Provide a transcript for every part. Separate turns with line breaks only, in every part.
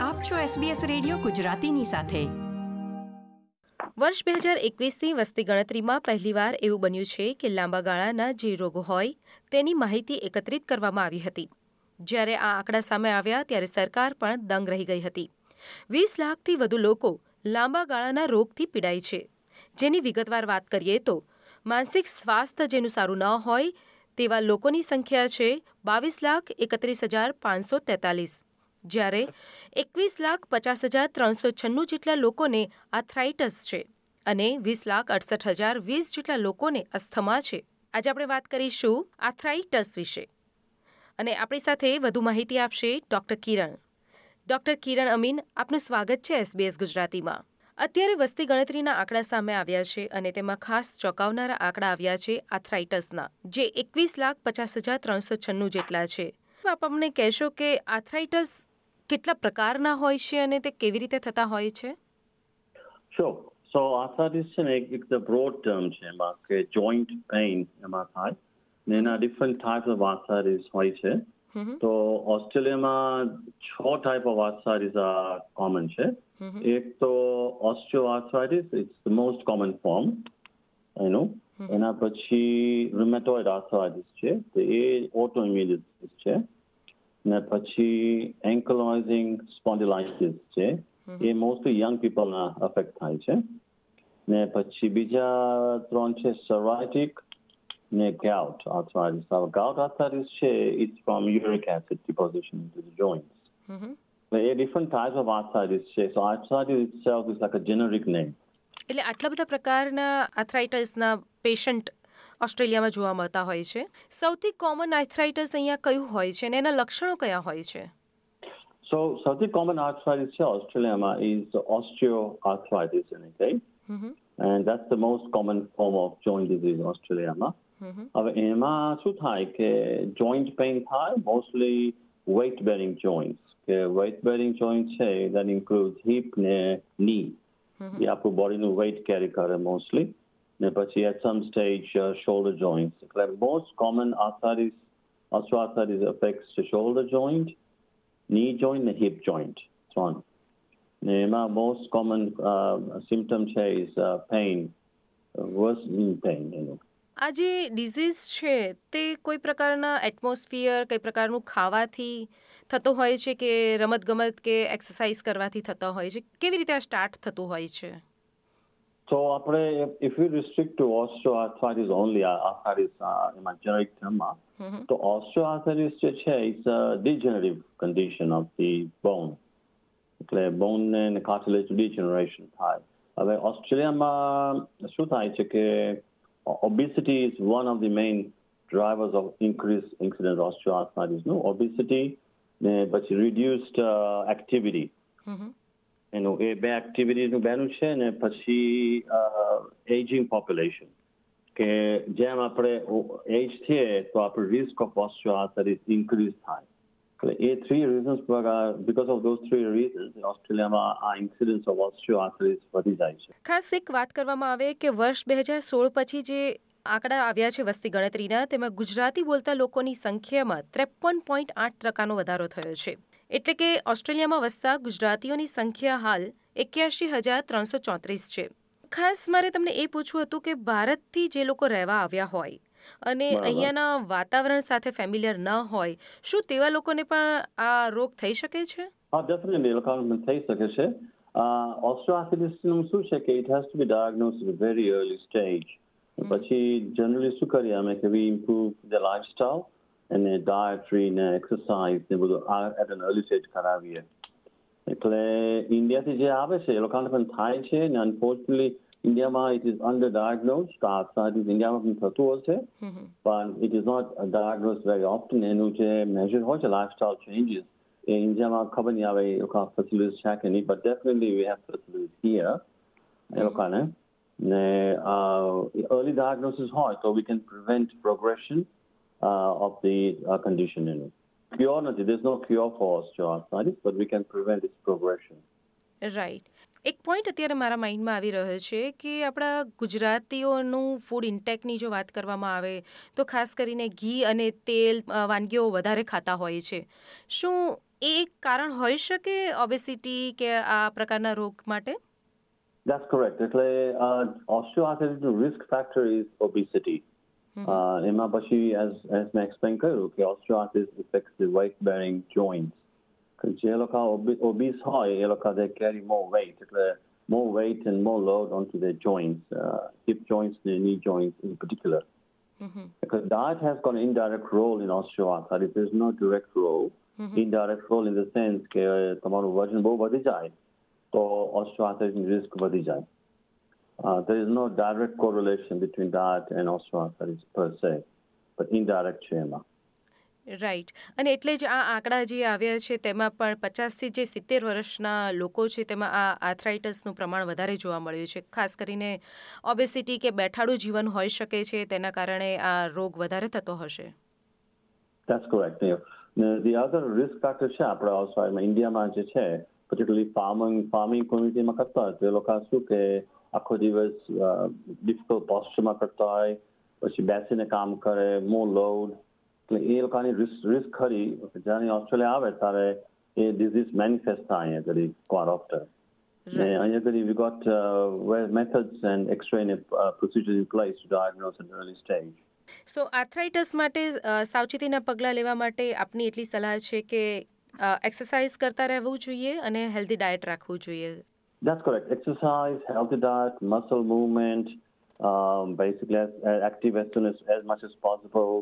આપ છો SBS radio ગુજરાતીની સાથે.
વર્ષ બે હજાર એકવીસની વસ્તી ગણતરીમાં પહેલીવાર એવું બન્યું છે કે લાંબા ગાળાના જે રોગો હોય તેની માહિતી એકત્રિત કરવામાં આવી હતી. જ્યારે આ આંકડા સામે આવ્યા ત્યારે સરકાર પણ દંગ રહી ગઈ હતી. વીસ લાખથી વધુ લોકો લાંબા ગાળાના રોગથી પીડાય છે. જેની વિગતવાર વાત કરીએ તો, માનસિક સ્વાસ્થ્ય જેનું સારું ન હોય તેવા લોકોની સંખ્યા છે બાવીસ લાખ એકત્રીસ હજાર પાંચસો તેતાલીસ. જ્યારે એકવીસ લાખ પચાસ હજાર ત્રણસો છન્નું જેટલા લોકોને આથરાઇટસ છે અને વીસ લાખ અડસઠ હજાર વીસ જેટલા લોકોને અસ્થમા છે. આજે આપણે વાત કરીશું આથરાઇટસ વિશે. અને આપણી સાથે વધુ માહિતી આપશે ડોક્ટર કિરણ. ડોક્ટર કિરણ અમીન, આપનું સ્વાગત છે એસબીએસ ગુજરાતીમાં. અત્યારે વસ્તી ગણતરીના આંકડા સામે આવ્યા છે અને તેમાં ખાસ ચોંકાવનારા આંકડા આવ્યા છે આથરાઇટસના જે એકવીસ લાખ પચાસ હજાર ત્રણસો છન્નું જેટલા છે. આપ અમને કહેશો કે આથરાઇટસ કેટલા પ્રકારના હોય છે અને તે કેવી રીતે થતા હોય છે?
Sure. So arthritis છે ને એક broad term છે એમાં કે જોઈન્ટ પેઇન એમાં થાય. ને એના ડિફરન્ટ types ઓફ આર્થરાઇટિસ હોય છે. તો ઓસ્ટ્રેલિયામાં છ ટાઈપ ઓફ આર્થરાઇટિસ કોમન છે. એક તો osteoarthritis it's the most common form એનું એના પછી રુમેટોઇડ આર્થરાઇટિસ છે. તો એ ઓટો ઇમ્યુનિટિસ છે. ને પછી એન્કલોઇઝિંગ સ્પોન્ડિલાઇસિસ છે એ મોસ્ટલી યંગ પીપલના અફેક્ટ થાય છે. ને પછી બીજા ત્રણ છે સર્વાઇટિક ને ગાઉટ આર્થરાઇટિસ ગાઉટ આર્થરાઇટિસ છે it's from uric acid deposition into the joints A different types of arthritis છે. So arthritis itself is like a generic name
એટલે આટલા બધા પ્રકારના આર્થરાઇટિસના પેશન્ટ ઓસ્ટ્રેલિયામાં જોવા મળતા હોય છે. સૌથી કોમન આર્થરાઇટિસ અહીંયા કયું હોય છે અને એના લક્ષણો કયા હોય છે?
સો સૌથી કોમન આર્થરાઇટિસ છે ઓસ્ટ્રેલિયામાં ઇઝ ઓસ્ટિયોઆર્થરાઇટિસ એને કહે and that's the most common form of joint disease ઓસ્ટ્રેલિયામાં. હવે એમાં શું થાય કે જોઈન્ટ પેઇન થાય મોસ્ટલી વેઇટ બેરિંગ જોઈન્ટ કે વેઇટ બેરિંગ જોઈન્ટ છે દેટ ઇન્ક્લુડ હિપ ને ની એ આપણું બોડીનું વેઇટ કેરી કરે mostly ને પછી at some stage uh, shoulder joints. Like most common arthritis, osteoarthritis affects the shoulder joint, knee joint, and hip joint. ત્રણ ને એમાં મોસ્ટ કોમન સિમ્ટમ છે ઇઝ પેઇન વર્સ પેઇન એનું
આ જે ડિઝીઝ છે તે કોઈ પ્રકારના એટમોસ્ફિયર કઈ પ્રકારનું ખાવાથી થતો હોય છે કે રમતગમત કે એક્સરસાઇઝ કરવાથી થતો હોય છે કેવી રીતે આ સ્ટાર્ટ થતું હોય છે
So આપણે if we restrict to osteoarthritis only, arthritis એમાં generic termમાં તો osteoarthritis જે છે it's a degenerative condition of the bone એટલે બોન ને કાર્ટિલેજ ડિજનરેશન થાય હવે ઓસ્ટ્રેલિયામાં શું થાય છે કે obesity is one of the main drivers of increased incidence osteoarthritis નું obesity ને પછી reduced uh, activity એનું એ બે એક્ટિવિટીનું બેનું છે ને પછી એજિંગ પોપ્યુલેશન કે જેમ આપણે એજ થઈએ તો આપણું રિસ્ક ઓફ ઓસ્ટિયોઆર્થરિસ ઇન્ક્રીઝ થાય. એટલે એ three reasons because of those three reasons ઓસ્ટ્રેલિયામાં આ ઇન્સિડન્સ ઓફ ઓસ્ટિયોઆર્થરિસ વધી જાય છે.
ખાસ એક વાત કરવામાં આવે કે વર્ષ બે હજાર સોળ પછી જે આંકડા આવ્યા છે વસ્તી ગણતરીના, તેમાં ગુજરાતી બોલતા લોકોની સંખ્યામાં ત્રેપન પોઈન્ટ આઠ ટકાનો વધારો થયો છે. એટલે કે ઓસ્ટ્રેલિયામાં વસતા ગુજરાતીઓની સંખ્યા હાલ એક્યાસી હજાર ત્રણસો ચોત્રીસ છે. ખાસ મારે તમને એ પૂછવું હતું કે ભારતથી જે લોકો રહેવા આવ્યા હોય અને અહીંયાના વાતાવરણ સાથે ફેમિલિયર ન હોય શું તેવા લોકોને પણ આ રોગ થઈ શકે છે?
હા ડેફિનેટલી લોકોને થઈ શકે છે. ઓસ્ટ્રોઆર્થિટિસનું શું છે કે it has to be diagnose very early stage પછી જનરલી શું કરીએ અમે કે વી ઇમ્પ્રુવ ધ લાઇફસ્ટાઇલ એને ડાયટ્રી ને એક્સરસાઇઝ ને બધું આ એટ એન અર્લી સ્ટેજ કરાવીએ એટલે ઇન્ડિયાથી જે આવે છે એ લોકોને પણ થાય છે ને અનફોર્ચ્યુનેટલી ઇન્ડિયામાં it is under diagnose arthritis ઇન્ડિયામાં પણ થતું હોય છે પણ it is not diagnose very often એનું જે મેજર હોય છે લાઇફસ્ટાઇલ ચેન્જીસ એ ઇન્ડિયામાં ખબર નહીં આવે એ લોકો ફેસિલિટીઝ છે કે નહીં but definitely we have facilities here એ લોકોને ને અર્લી ડાયગ્નોસિસ હોય તો we can prevent progression uh, of the uh, condition in it. Cure નથી. There's no cure for osteoarthritis, but we can prevent its progression.
Right એક point અત્યારે મારા માઇન્ડમાં આવી રહ્યો છે કે આપણા ગુજરાતીઓનું ફૂડ ઇન્ટેકની જો વાત કરવામાં આવે તો ખાસ કરીને ઘી અને તેલ વાનગીઓ વધારે ખાતા હોય છે શું એ એક કારણ હોઈ શકે ઓબેસિટી કે આ પ્રકારના રોગ માટે
That's correct. એટલે ઓસ્ટિયોઆર્થરાઇટિસનું risk factor is obesity એમાં પછી એઝ એઝ મેં એક્સપ્લેન કર્યું કે osteoarthritis affects the weight bearing joints જે લોકો ઓબીસ હોય એ લોકો દે કેરી મોર વેઇટ એટલે more weight and more load onto their joints, uh, hip joints, the knee joints in particular. Because diet has got an indirect role in osteoarthritis. There's no direct role. Indirect role in the sense કે તમારું વજન બહુ વધી જાય તો osteoarthritis risk વધી જાય. Uh, there is no direct correlation between diet and osteoarthritis per se, but indirect છે એમાં.
રાઈટ અને એટલે જ આ આંકડા જે આવ્યા છે તેમાં પણ પચાસથી જે સિત્તેર વર્ષના લોકો છે તેમાં આ આર્થરાઇટિસનું પ્રમાણ વધારે જોવા મળ્યું છે ખાસ કરીને ઓબેસિટી કે બેઠાડું જીવન હોઈ શકે છે તેના કારણે આ રોગ વધારે થતો હશે
That's correct. The other risk factor છે આપણા outsideમાં ઇન્ડિયામાં જે છે particularly farming farming communityમાં કરતા તો લોકો શું કે આખો દિવસ ડિફિકલ્ટ પોસ્ચરમાં કરતા હોય પછી બેસીને કામ કરે મો લોડ. એટલે એ લોકોની રિસ્ક રિસ્ક ખરી જ્યારે ઓસ્ટ્રેલિયા આવે ત્યારે એ ડિઝીઝ મેનિફેસ્ટ થાય અહીંયા ઘડી ક્વાર ઓફ્ટર ને અહીંયા ઘડી we got methods and x-ray procedure in place to diagnose at early stage
so arthritis માટે સાવચેતીના પગલાં લેવા માટે આપની એટલી સલાહ છે કે એક્સરસાઇઝ કરતા રહેવું જોઈએ અને હેલ્ધી ડાયટ રાખવું જોઈએ.
That's correct. Exercise, healthy diet, muscle movement, um, basically as, as active as soon as, as much as possible.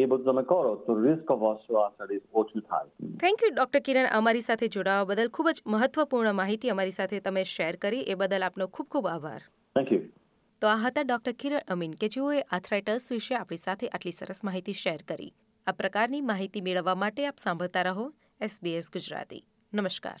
એ બધું તમે કરો તો રિસ્ક ઓફ ઓસ્ટિયોઆર્થરાઇટિસ ઓછું થાય
થેન્ક યુ ડૉક્ટર કિરણ અમારી સાથે જોડાવા બદલ ખૂબ જ મહત્વપૂર્ણ માહિતી અમારી સાથે તમે શેર કરી. એ બદલ આપનો ખૂબ ખૂબ આભાર.
થેન્ક યુ
તો આ હતા ડૉક્ટર કિરણ અમીન કે જેઓએ આર્થરાઇટસ વિશે આપણી સાથે આટલી સરસ માહિતી શેર કરી. આ પ્રકારની માહિતી મેળવવા માટે આપ સાંભળતા રહો. એસબીએસ ગુજરાતી. નમસ્કાર.